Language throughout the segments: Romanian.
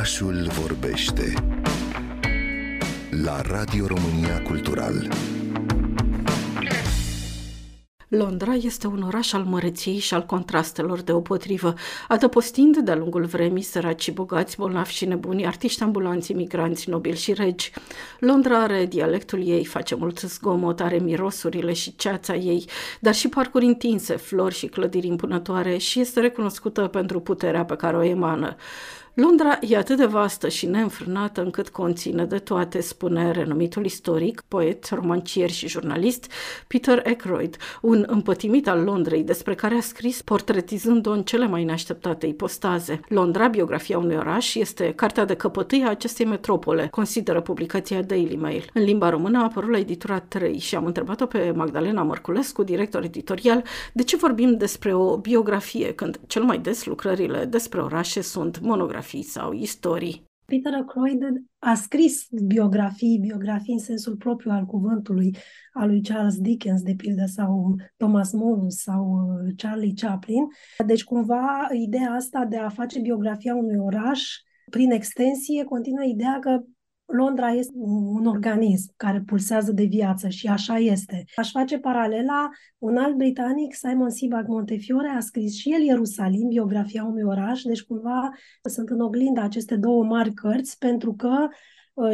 Orașul vorbește la Radio România Cultural. Londra este un oraș al măreției și al contrastelor deopotrivă, adăpostind de-a lungul vremii săraci bogați, bolnavi și nebuni, artiști ambulanți, imigranți, nobili și regi. Londra are dialectul ei, face mult zgomot, are mirosurile și ceața ei, dar și parcuri întinse, flori și clădiri impunătoare și este recunoscută pentru puterea pe care o emană. Londra e atât de vastă și neînfrânată încât conține de toate, spune renumitul istoric, poet, romancier și jurnalist Peter Ackroyd, un împătimit al Londrei despre care a scris portretizând-o în cele mai neașteptate ipostaze. Londra, biografia unui oraș, este cartea de căpătâi a acestei metropole, consideră publicația Daily Mail. În limba română a apărut la editura 3 și am întrebat-o pe Magdalena Mărculescu, director editorial, de ce vorbim despre o biografie când cel mai des lucrările despre orașe sunt monografii biografii sau istorii. Peter Ackroyd a scris biografii, biografii în sensul propriu al cuvântului, al lui Charles Dickens, de pildă, sau Thomas More sau uh, Charlie Chaplin. Deci, cumva, ideea asta de a face biografia unui oraș, prin extensie, continuă ideea că Londra este un organism care pulsează de viață și așa este. Aș face paralela, un alt britanic, Simon Sebag Montefiore, a scris și el Ierusalim, biografia unui oraș, deci cumva sunt în oglinda aceste două mari cărți, pentru că uh,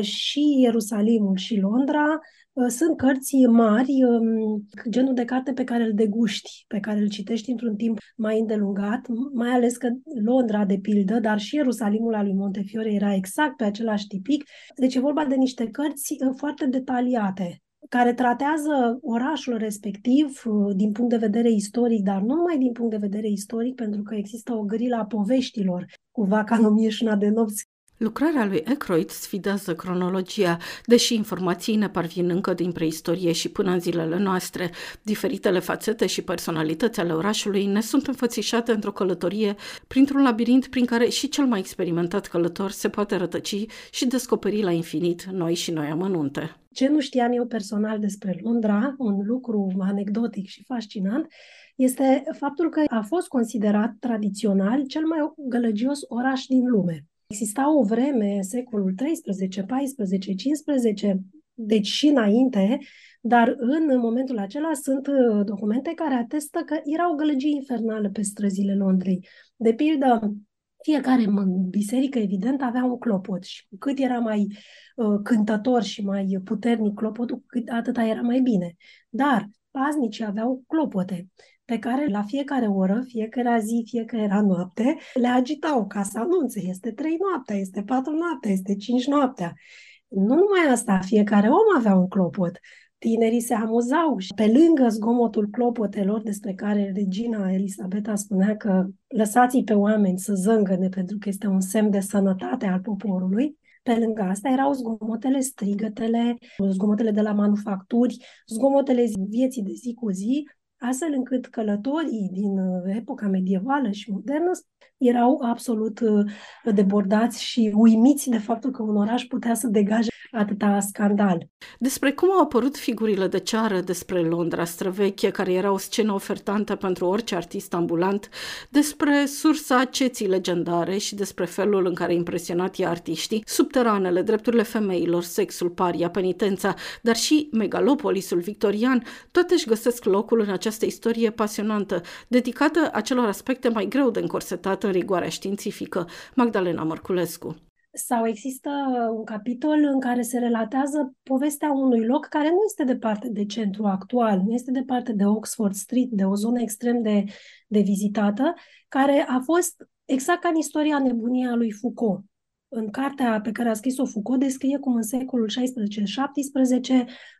și Ierusalimul și Londra Uh, sunt cărți mari, um, genul de carte pe care îl deguști, pe care îl citești într-un timp mai îndelungat, mai ales că Londra, de pildă, dar și Ierusalimul al lui Montefiore era exact pe același tipic. Deci e vorba de niște cărți uh, foarte detaliate, care tratează orașul respectiv uh, din punct de vedere istoric, dar nu numai din punct de vedere istoric, pentru că există o grilă a poveștilor cu vaca în de nopți Lucrarea lui Ackroyd sfidează cronologia, deși informații ne parvin încă din preistorie și până în zilele noastre. Diferitele fațete și personalități ale orașului ne sunt înfățișate într-o călătorie printr-un labirint prin care și cel mai experimentat călător se poate rătăci și descoperi la infinit noi și noi amănunte. Ce nu știam eu personal despre Londra, un lucru anecdotic și fascinant, este faptul că a fost considerat tradițional cel mai gălăgios oraș din lume. Exista o vreme, secolul 13, 14, 15, deci și înainte, dar în momentul acela sunt uh, documente care atestă că era o gălăgie infernală pe străzile Londrei. De pildă, fiecare biserică, evident, avea un clopot și cu cât era mai uh, cântător și mai puternic clopotul, cât atâta era mai bine. Dar paznicii aveau clopote pe care la fiecare oră, fiecare zi, fiecare noapte, le agitau ca să anunțe. Este trei noaptea, este patru noaptea, este cinci noaptea. Nu numai asta, fiecare om avea un clopot. Tinerii se amuzau și pe lângă zgomotul clopotelor despre care regina Elisabeta spunea că lăsați pe oameni să zângăne pentru că este un semn de sănătate al poporului, pe lângă asta erau zgomotele, strigătele, zgomotele de la manufacturi, zgomotele vieții de zi cu zi, astfel încât călătorii din uh, epoca medievală și modernă erau absolut uh, debordați și uimiți de faptul că un oraș putea să degaje atâta scandal. Despre cum au apărut figurile de ceară despre Londra străveche, care era o scenă ofertantă pentru orice artist ambulant, despre sursa ceții legendare și despre felul în care impresionat e artiștii, subteranele, drepturile femeilor, sexul, paria, penitența, dar și megalopolisul victorian, toate își găsesc locul în această istorie pasionantă, dedicată acelor aspecte mai greu de încorsetat în rigoarea științifică. Magdalena Mărculescu sau există un capitol în care se relatează povestea unui loc care nu este departe de centru actual, nu este departe de Oxford Street, de o zonă extrem de, de vizitată, care a fost exact ca în istoria nebunia lui Foucault. În cartea pe care a scris-o Foucault descrie cum în secolul 16-17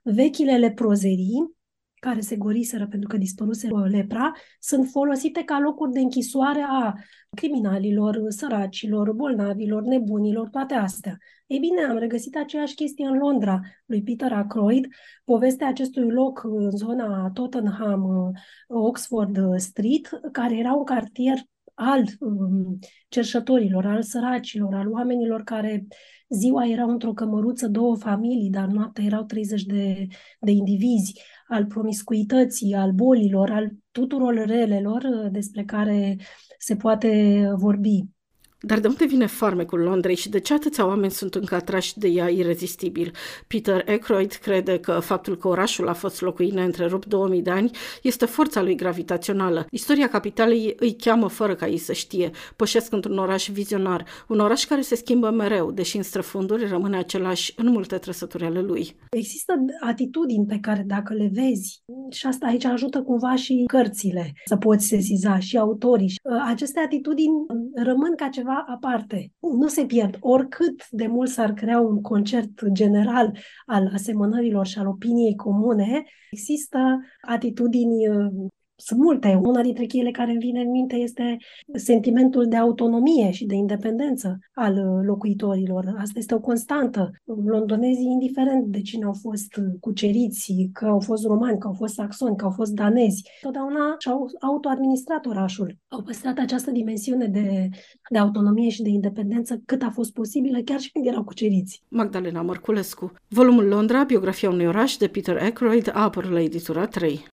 vechile leprozerii care se goriseră pentru că dispăruse lepra, sunt folosite ca locuri de închisoare a criminalilor, săracilor, bolnavilor, nebunilor, toate astea. Ei bine, am regăsit aceeași chestie în Londra, lui Peter Ackroyd, povestea acestui loc în zona Tottenham, Oxford Street, care era un cartier al um, cerșătorilor, al săracilor, al oamenilor care ziua erau într-o cămăruță două familii, dar noaptea erau 30 de, de indivizi, al promiscuității, al bolilor, al tuturor relelor uh, despre care se poate vorbi. Dar de unde vine farmecul Londrei și de ce atâția oameni sunt încă atrași de ea irezistibil? Peter Aykroyd crede că faptul că orașul a fost locuit neîntrerupt 2000 de ani este forța lui gravitațională. Istoria capitalei îi cheamă fără ca ei să știe. Pășesc într-un oraș vizionar, un oraș care se schimbă mereu, deși în străfunduri rămâne același în multe trăsături ale lui. Există atitudini pe care dacă le vezi, și asta aici ajută cumva și cărțile să poți sesiza și autorii. Aceste atitudini rămân ca ceva ceva aparte. Nu se pierd. Oricât de mult s-ar crea un concert general al asemănărilor și al opiniei comune, există atitudini sunt multe. Una dintre cheile care îmi vine în minte este sentimentul de autonomie și de independență al uh, locuitorilor. Asta este o constantă. Londonezii, indiferent de cine au fost uh, cuceriți, că au fost romani, că au fost saxoni, că au fost danezi, totdeauna și-au autoadministrat orașul. Au păstrat această dimensiune de, de autonomie și de independență cât a fost posibilă, chiar și când erau cuceriți. Magdalena Mărculescu. Volumul Londra, biografia unui oraș de Peter Ackroyd, a apărut la editura 3.